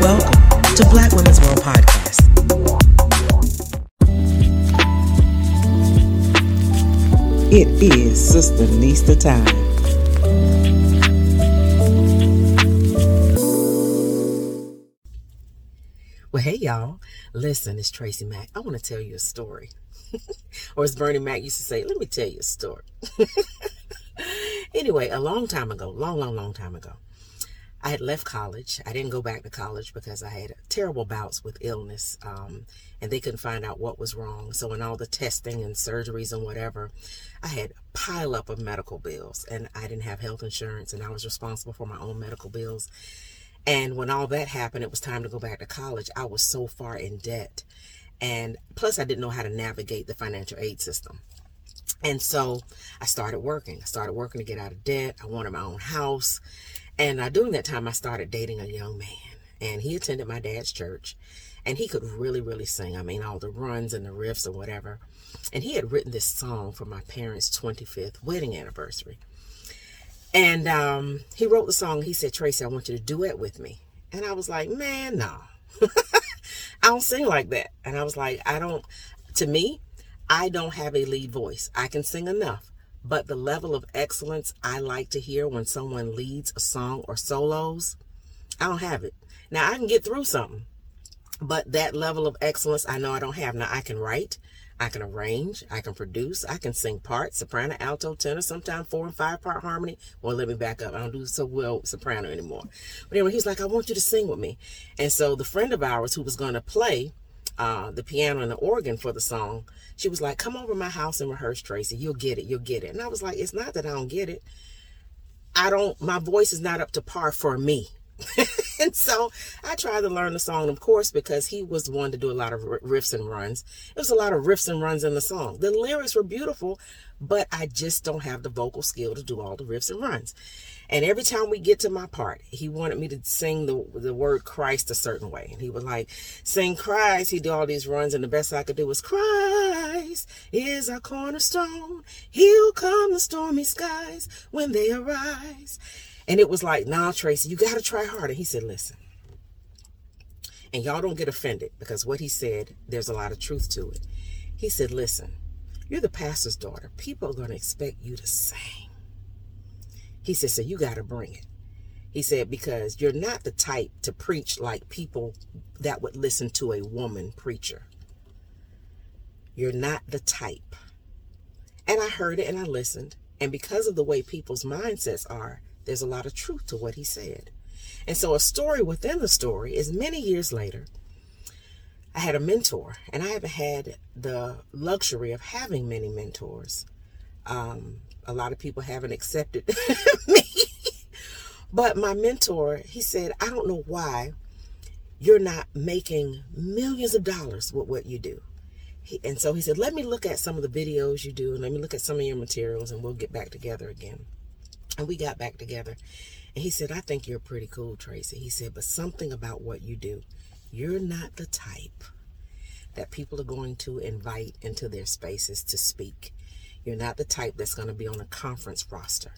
Welcome to Black Women's World Podcast. It is Sister Nista time. Well, hey y'all. Listen, it's Tracy Mack. I want to tell you a story. or as Bernie Mac used to say, let me tell you a story. anyway, a long time ago, long, long, long time ago, I had left college. I didn't go back to college because I had terrible bouts with illness, um, and they couldn't find out what was wrong. So, in all the testing and surgeries and whatever, I had a pile up of medical bills, and I didn't have health insurance, and I was responsible for my own medical bills. And when all that happened, it was time to go back to college. I was so far in debt, and plus, I didn't know how to navigate the financial aid system. And so I started working. I started working to get out of debt. I wanted my own house. And uh, during that time, I started dating a young man. And he attended my dad's church. And he could really, really sing. I mean, all the runs and the riffs and whatever. And he had written this song for my parents' 25th wedding anniversary. And um, he wrote the song. He said, Tracy, I want you to duet with me. And I was like, man, no. I don't sing like that. And I was like, I don't, to me, I don't have a lead voice. I can sing enough, but the level of excellence I like to hear when someone leads a song or solos, I don't have it. Now I can get through something, but that level of excellence I know I don't have. Now I can write, I can arrange, I can produce, I can sing parts, soprano, alto, tenor, sometimes four and five part harmony. Well, let me back up. I don't do so well soprano anymore. But anyway, he's like, I want you to sing with me. And so the friend of ours who was going to play uh, the piano and the organ for the song, she was like, Come over my house and rehearse, Tracy. You'll get it. You'll get it. And I was like, It's not that I don't get it. I don't, my voice is not up to par for me. and so I tried to learn the song, of course, because he was one to do a lot of riffs and runs. It was a lot of riffs and runs in the song. The lyrics were beautiful, but I just don't have the vocal skill to do all the riffs and runs. And every time we get to my part, he wanted me to sing the the word Christ a certain way. And he would like sing Christ. He'd do all these runs, and the best I could do was Christ is our cornerstone. He'll come the stormy skies when they arise. And it was like, nah, Tracy, you got to try harder. He said, listen. And y'all don't get offended because what he said, there's a lot of truth to it. He said, listen, you're the pastor's daughter. People are going to expect you to sing. He said, so you got to bring it. He said, because you're not the type to preach like people that would listen to a woman preacher. You're not the type. And I heard it and I listened. And because of the way people's mindsets are, there's a lot of truth to what he said. And so, a story within the story is many years later, I had a mentor, and I haven't had the luxury of having many mentors. Um, a lot of people haven't accepted me. but my mentor, he said, I don't know why you're not making millions of dollars with what you do. He, and so he said, Let me look at some of the videos you do, and let me look at some of your materials, and we'll get back together again. And we got back together. And he said, I think you're pretty cool, Tracy. He said, but something about what you do, you're not the type that people are going to invite into their spaces to speak. You're not the type that's going to be on a conference roster.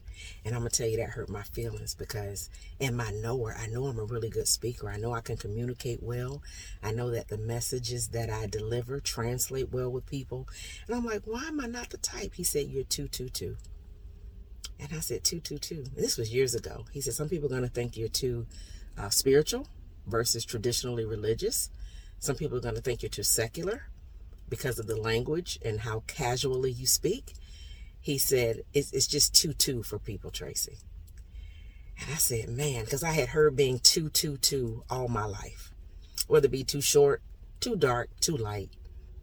And I'm going to tell you that hurt my feelings because in my knower, I know I'm a really good speaker. I know I can communicate well. I know that the messages that I deliver translate well with people. And I'm like, why am I not the type? He said, You're 222. And I said, 222. This was years ago. He said, Some people are going to think you're too uh, spiritual versus traditionally religious. Some people are going to think you're too secular because of the language and how casually you speak. He said, It's, it's just 2 2 for people, Tracy. And I said, Man, because I had heard being 222 all my life. Whether it be too short, too dark, too light,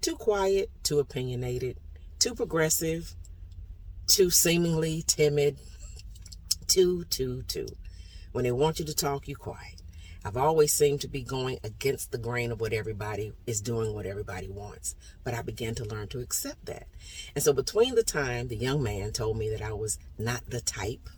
too quiet, too opinionated, too progressive, too seemingly timid. Too, too, too. When they want you to talk, you quiet. I've always seemed to be going against the grain of what everybody is doing, what everybody wants. But I began to learn to accept that. And so between the time the young man told me that I was not the type,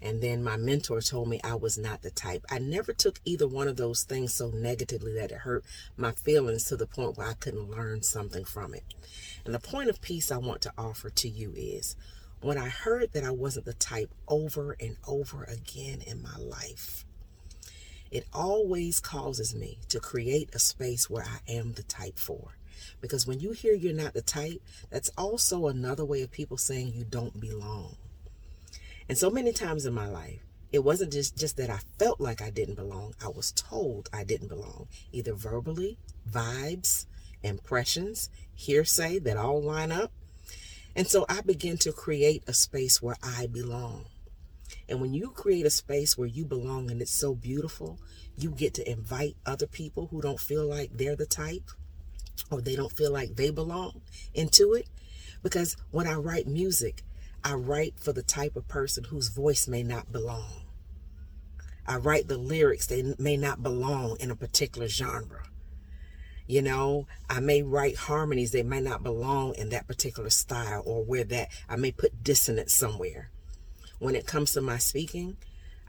and then my mentor told me I was not the type, I never took either one of those things so negatively that it hurt my feelings to the point where I couldn't learn something from it. And the point of peace I want to offer to you is when I heard that I wasn't the type over and over again in my life, it always causes me to create a space where I am the type for. Because when you hear you're not the type, that's also another way of people saying you don't belong. And so many times in my life, it wasn't just, just that I felt like I didn't belong. I was told I didn't belong, either verbally, vibes, impressions, hearsay that all line up. And so I began to create a space where I belong. And when you create a space where you belong and it's so beautiful, you get to invite other people who don't feel like they're the type or they don't feel like they belong into it. Because when I write music, I write for the type of person whose voice may not belong. I write the lyrics, they may not belong in a particular genre. You know, I may write harmonies, they may not belong in that particular style or where that I may put dissonance somewhere. When it comes to my speaking,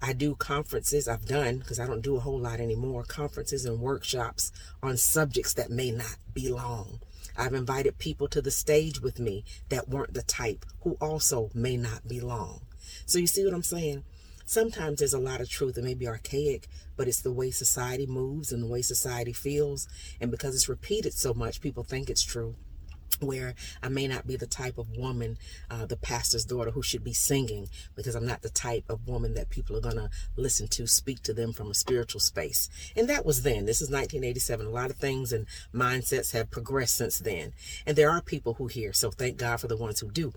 I do conferences, I've done, because I don't do a whole lot anymore, conferences and workshops on subjects that may not belong. I've invited people to the stage with me that weren't the type who also may not belong. So you see what I'm saying? Sometimes there's a lot of truth that may be archaic, but it's the way society moves and the way society feels. And because it's repeated so much, people think it's true where I may not be the type of woman, uh, the pastor's daughter who should be singing because I'm not the type of woman that people are going to listen to, speak to them from a spiritual space. And that was then. This is 1987. A lot of things and mindsets have progressed since then. And there are people who hear. So thank God for the ones who do.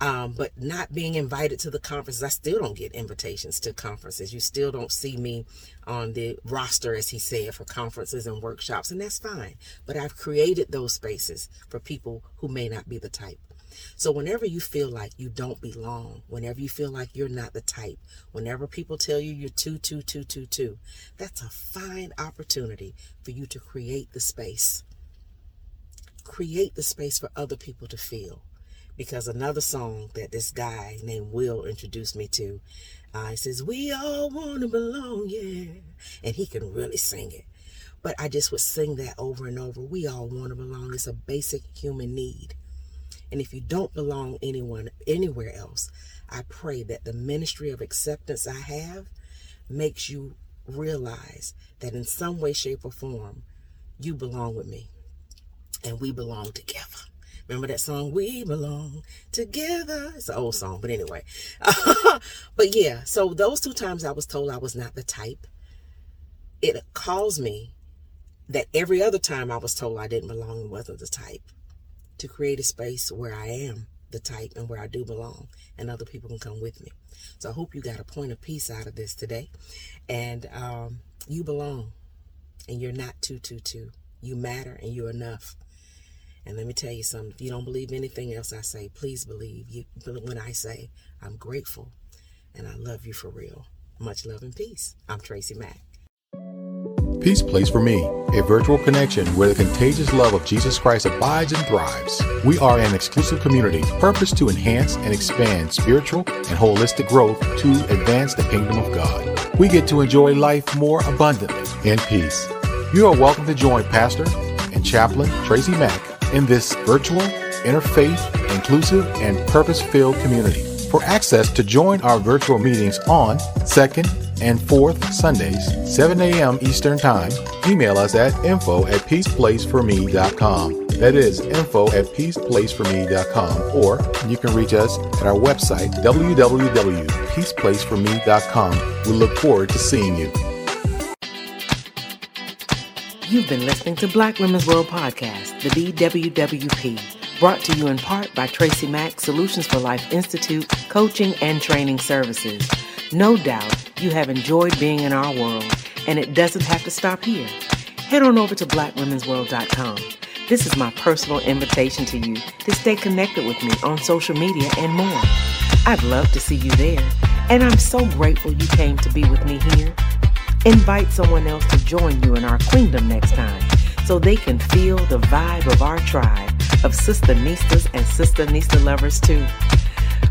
Um, but not being invited to the conferences, I still don't get invitations to conferences. You still don't see me on the roster, as he said, for conferences and workshops, and that's fine. But I've created those spaces for people who may not be the type. So, whenever you feel like you don't belong, whenever you feel like you're not the type, whenever people tell you you're too, too, too, too, too, that's a fine opportunity for you to create the space. Create the space for other people to feel because another song that this guy named Will introduced me to, uh, he says, We all want to belong, yeah. And he can really sing it. But I just would sing that over and over. We all want to belong. It's a basic human need. And if you don't belong anyone anywhere else, I pray that the ministry of acceptance I have makes you realize that in some way, shape, or form, you belong with me. And we belong together. Remember that song, We Belong Together? It's an old song, but anyway. but yeah, so those two times I was told I was not the type. It caused me that every other time I was told I didn't belong and wasn't the type to create a space where I am the type and where I do belong and other people can come with me. So I hope you got a point of peace out of this today. And um, you belong and you're not too, too, too. You matter and you're enough. And let me tell you something. If you don't believe anything else I say, please believe you when I say I'm grateful and I love you for real. Much love and peace. I'm Tracy Mack. Peace Place for Me, a virtual connection where the contagious love of Jesus Christ abides and thrives. We are an exclusive community purposed to enhance and expand spiritual and holistic growth to advance the kingdom of God. We get to enjoy life more abundantly in peace. You are welcome to join Pastor and Chaplain Tracy Mack in this virtual, interfaith, inclusive, and purpose filled community. For access to join our virtual meetings on second and fourth Sundays, 7 a.m. Eastern Time, email us at info at peaceplaceforme.com. That is info at peaceplaceforme.com. Or you can reach us at our website, www.peaceplaceforme.com. We look forward to seeing you. You've been listening to Black Women's World Podcast, the BWWP, brought to you in part by Tracy Mack Solutions for Life Institute, coaching and training services. No doubt you have enjoyed being in our world, and it doesn't have to stop here. Head on over to blackwomensworld.com. This is my personal invitation to you to stay connected with me on social media and more. I'd love to see you there, and I'm so grateful you came to be with me here. Invite someone else to join you in our queendom next time so they can feel the vibe of our tribe of Sistanistas and Sisternista lovers too.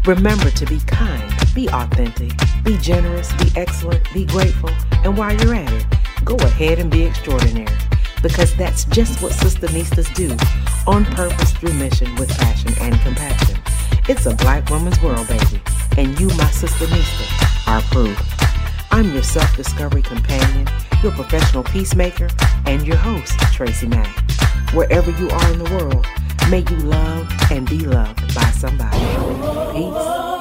Remember to be kind, be authentic, be generous, be excellent, be grateful, and while you're at it, go ahead and be extraordinary because that's just what Sistanistas do on purpose through mission with passion and compassion. It's a black woman's world, baby, and you, my Sisternista, are proof. I'm your self discovery companion, your professional peacemaker, and your host, Tracy Mack. Wherever you are in the world, may you love and be loved by somebody. Peace.